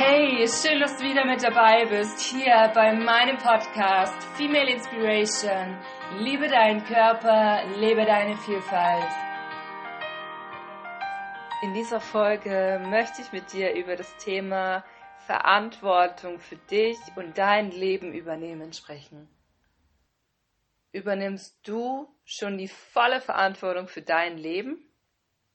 Hey, schön, dass du wieder mit dabei bist, hier bei meinem Podcast Female Inspiration. Liebe deinen Körper, lebe deine Vielfalt. In dieser Folge möchte ich mit dir über das Thema Verantwortung für dich und dein Leben übernehmen sprechen. Übernimmst du schon die volle Verantwortung für dein Leben?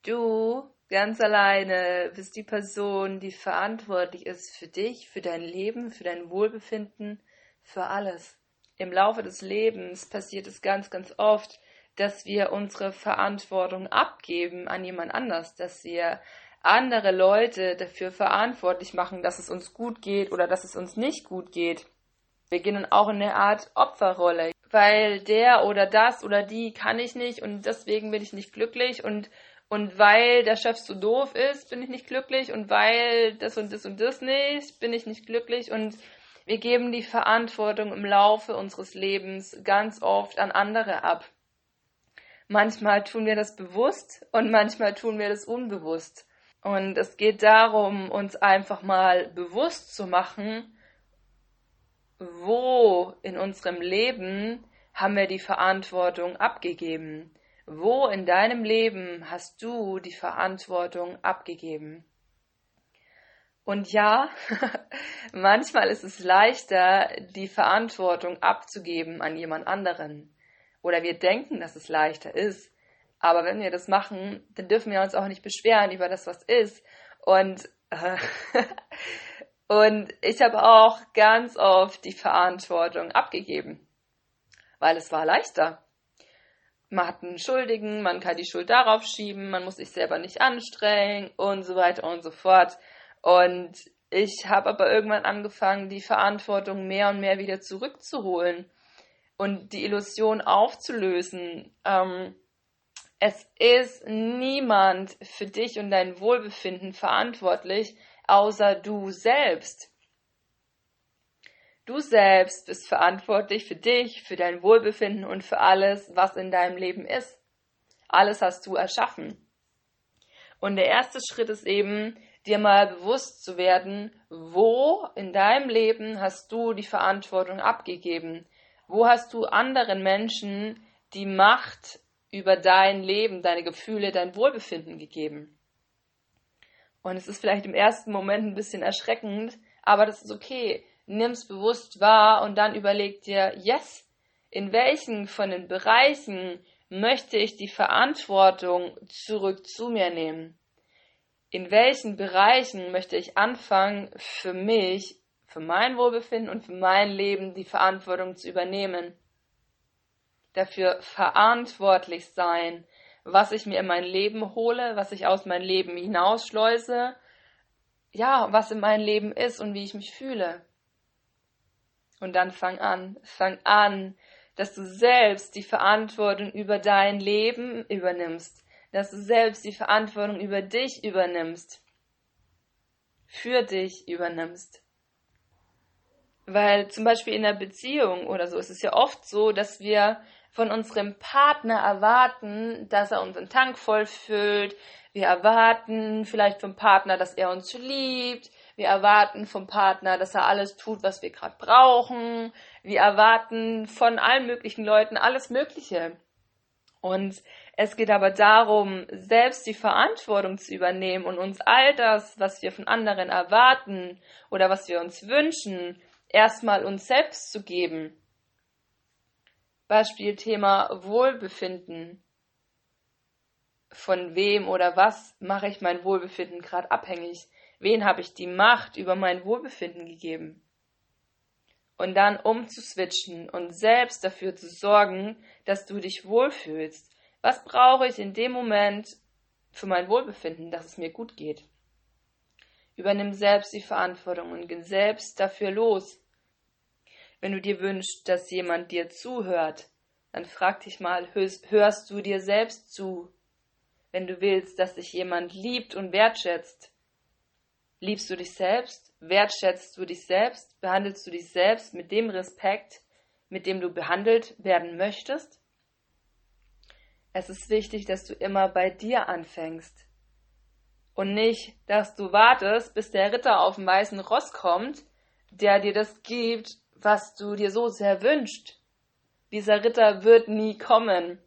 Du ganz alleine bist die Person, die verantwortlich ist für dich, für dein Leben, für dein Wohlbefinden, für alles. Im Laufe des Lebens passiert es ganz, ganz oft, dass wir unsere Verantwortung abgeben an jemand anders, dass wir andere Leute dafür verantwortlich machen, dass es uns gut geht oder dass es uns nicht gut geht. Wir gehen dann auch in eine Art Opferrolle, weil der oder das oder die kann ich nicht und deswegen bin ich nicht glücklich und und weil der Chef so doof ist, bin ich nicht glücklich und weil das und das und das nicht, bin ich nicht glücklich und wir geben die Verantwortung im Laufe unseres Lebens ganz oft an andere ab. Manchmal tun wir das bewusst und manchmal tun wir das unbewusst. Und es geht darum, uns einfach mal bewusst zu machen, wo in unserem Leben haben wir die Verantwortung abgegeben. Wo in deinem Leben hast du die Verantwortung abgegeben? Und ja, manchmal ist es leichter, die Verantwortung abzugeben an jemand anderen. Oder wir denken, dass es leichter ist. Aber wenn wir das machen, dann dürfen wir uns auch nicht beschweren über das, was ist. Und, äh, und ich habe auch ganz oft die Verantwortung abgegeben, weil es war leichter man hat einen Schuldigen, man kann die Schuld darauf schieben, man muss sich selber nicht anstrengen und so weiter und so fort. Und ich habe aber irgendwann angefangen, die Verantwortung mehr und mehr wieder zurückzuholen und die Illusion aufzulösen. Ähm, es ist niemand für dich und dein Wohlbefinden verantwortlich, außer du selbst. Du selbst bist verantwortlich für dich, für dein Wohlbefinden und für alles, was in deinem Leben ist. Alles hast du erschaffen. Und der erste Schritt ist eben, dir mal bewusst zu werden, wo in deinem Leben hast du die Verantwortung abgegeben? Wo hast du anderen Menschen die Macht über dein Leben, deine Gefühle, dein Wohlbefinden gegeben? Und es ist vielleicht im ersten Moment ein bisschen erschreckend, aber das ist okay nimm's bewusst wahr und dann überleg dir, yes, in welchen von den Bereichen möchte ich die Verantwortung zurück zu mir nehmen? In welchen Bereichen möchte ich anfangen, für mich, für mein Wohlbefinden und für mein Leben die Verantwortung zu übernehmen? Dafür verantwortlich sein, was ich mir in mein Leben hole, was ich aus meinem Leben hinausschleuse, ja, was in meinem Leben ist und wie ich mich fühle. Und dann fang an, fang an, dass du selbst die Verantwortung über dein Leben übernimmst, dass du selbst die Verantwortung über dich übernimmst, für dich übernimmst. Weil zum Beispiel in der Beziehung oder so ist es ja oft so, dass wir von unserem Partner erwarten, dass er unseren Tank vollfüllt. Wir erwarten vielleicht vom Partner, dass er uns liebt. Wir erwarten vom Partner, dass er alles tut, was wir gerade brauchen. Wir erwarten von allen möglichen Leuten alles Mögliche. Und es geht aber darum, selbst die Verantwortung zu übernehmen und uns all das, was wir von anderen erwarten oder was wir uns wünschen, erstmal uns selbst zu geben. Beispiel Thema Wohlbefinden. Von wem oder was mache ich mein Wohlbefinden gerade abhängig? Wen habe ich die Macht über mein Wohlbefinden gegeben? Und dann umzuswitchen und selbst dafür zu sorgen, dass du dich wohlfühlst. Was brauche ich in dem Moment für mein Wohlbefinden, dass es mir gut geht? Übernimm selbst die Verantwortung und geh selbst dafür los. Wenn du dir wünschst, dass jemand dir zuhört, dann frag dich mal, hörst du dir selbst zu? Wenn du willst, dass dich jemand liebt und wertschätzt, Liebst du dich selbst? Wertschätzt du dich selbst? Behandelst du dich selbst mit dem Respekt, mit dem du behandelt werden möchtest? Es ist wichtig, dass du immer bei dir anfängst. Und nicht, dass du wartest, bis der Ritter auf dem weißen Ross kommt, der dir das gibt, was du dir so sehr wünschst. Dieser Ritter wird nie kommen.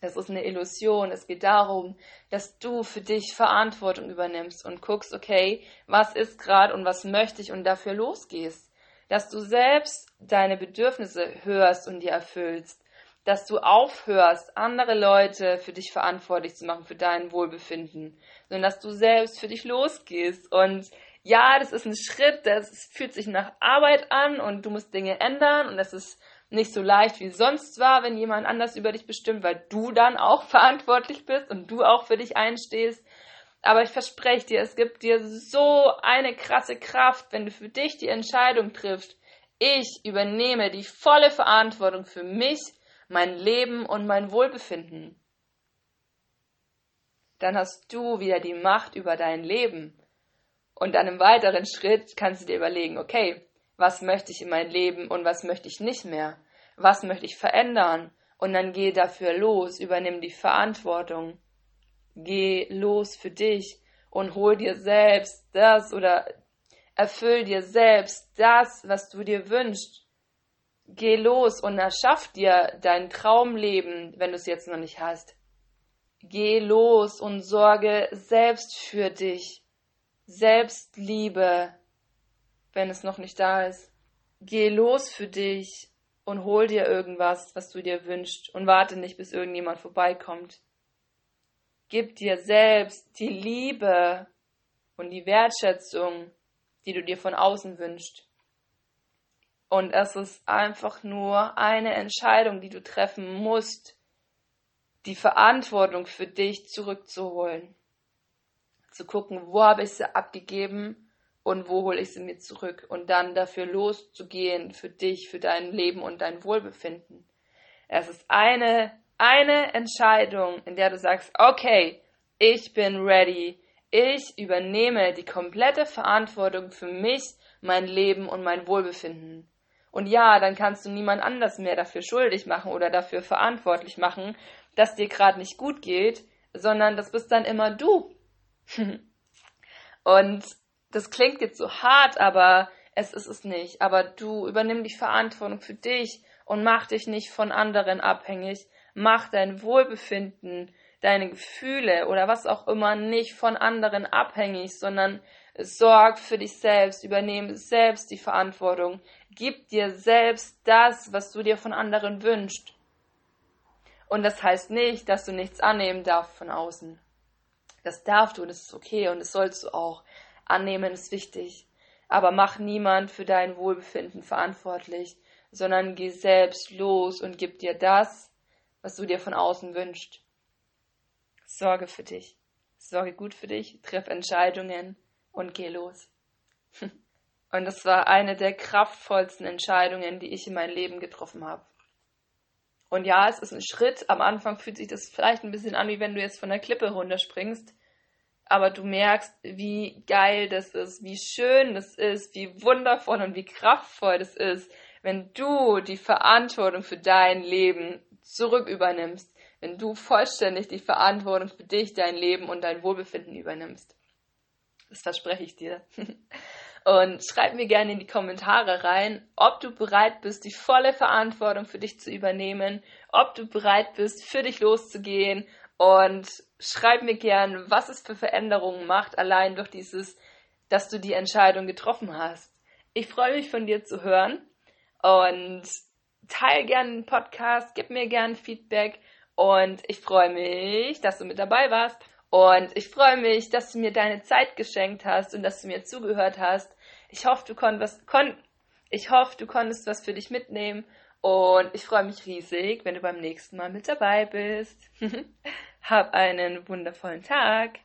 Das ist eine Illusion. Es geht darum, dass du für dich Verantwortung übernimmst und guckst, okay, was ist gerade und was möchte ich und dafür losgehst. Dass du selbst deine Bedürfnisse hörst und dir erfüllst. Dass du aufhörst, andere Leute für dich verantwortlich zu machen, für dein Wohlbefinden. Sondern dass du selbst für dich losgehst. Und ja, das ist ein Schritt, das fühlt sich nach Arbeit an und du musst Dinge ändern und das ist nicht so leicht wie sonst war, wenn jemand anders über dich bestimmt, weil du dann auch verantwortlich bist und du auch für dich einstehst. Aber ich verspreche dir, es gibt dir so eine krasse Kraft, wenn du für dich die Entscheidung triffst. Ich übernehme die volle Verantwortung für mich, mein Leben und mein Wohlbefinden. Dann hast du wieder die Macht über dein Leben. Und dann im weiteren Schritt kannst du dir überlegen, okay, was möchte ich in mein Leben und was möchte ich nicht mehr? Was möchte ich verändern? Und dann geh dafür los, übernimm die Verantwortung. Geh los für dich und hol dir selbst das oder erfüll dir selbst das, was du dir wünschst. Geh los und erschaff dir dein Traumleben, wenn du es jetzt noch nicht hast. Geh los und sorge selbst für dich. Selbstliebe, wenn es noch nicht da ist. Geh los für dich und hol dir irgendwas, was du dir wünschst und warte nicht, bis irgendjemand vorbeikommt. Gib dir selbst die Liebe und die Wertschätzung, die du dir von außen wünschst. Und es ist einfach nur eine Entscheidung, die du treffen musst, die Verantwortung für dich zurückzuholen. Zu gucken, wo habe ich sie abgegeben und wo hole ich sie mir zurück und dann dafür loszugehen für dich, für dein Leben und dein Wohlbefinden. Es ist eine, eine Entscheidung, in der du sagst, okay, ich bin ready, ich übernehme die komplette Verantwortung für mich, mein Leben und mein Wohlbefinden. Und ja, dann kannst du niemand anders mehr dafür schuldig machen oder dafür verantwortlich machen, dass dir gerade nicht gut geht, sondern das bist dann immer du. und das klingt jetzt so hart, aber es ist es nicht. Aber du übernimm die Verantwortung für dich und mach dich nicht von anderen abhängig. Mach dein Wohlbefinden, deine Gefühle oder was auch immer nicht von anderen abhängig, sondern sorg für dich selbst, übernehme selbst die Verantwortung. Gib dir selbst das, was du dir von anderen wünschst. Und das heißt nicht, dass du nichts annehmen darfst von außen. Das darfst du und das ist okay und das sollst du auch. Annehmen ist wichtig, aber mach niemand für dein Wohlbefinden verantwortlich, sondern geh selbst los und gib dir das, was du dir von außen wünschst. Sorge für dich, sorge gut für dich, triff Entscheidungen und geh los. Und das war eine der kraftvollsten Entscheidungen, die ich in meinem Leben getroffen habe. Und ja, es ist ein Schritt. Am Anfang fühlt sich das vielleicht ein bisschen an, wie wenn du jetzt von der Klippe runterspringst aber du merkst, wie geil das ist, wie schön das ist, wie wundervoll und wie kraftvoll das ist, wenn du die Verantwortung für dein Leben zurück übernimmst, wenn du vollständig die Verantwortung für dich, dein Leben und dein Wohlbefinden übernimmst. Das verspreche ich dir. Und schreib mir gerne in die Kommentare rein, ob du bereit bist, die volle Verantwortung für dich zu übernehmen, ob du bereit bist, für dich loszugehen. Und schreib mir gern, was es für Veränderungen macht, allein durch dieses, dass du die Entscheidung getroffen hast. Ich freue mich von dir zu hören. Und teile gern den Podcast, gib mir gern Feedback. Und ich freue mich, dass du mit dabei warst und ich freue mich, dass du mir deine Zeit geschenkt hast und dass du mir zugehört hast. Ich hoffe, du konntest, kon ich hoffe, du konntest was für dich mitnehmen und ich freue mich riesig, wenn du beim nächsten Mal mit dabei bist. Hab einen wundervollen Tag.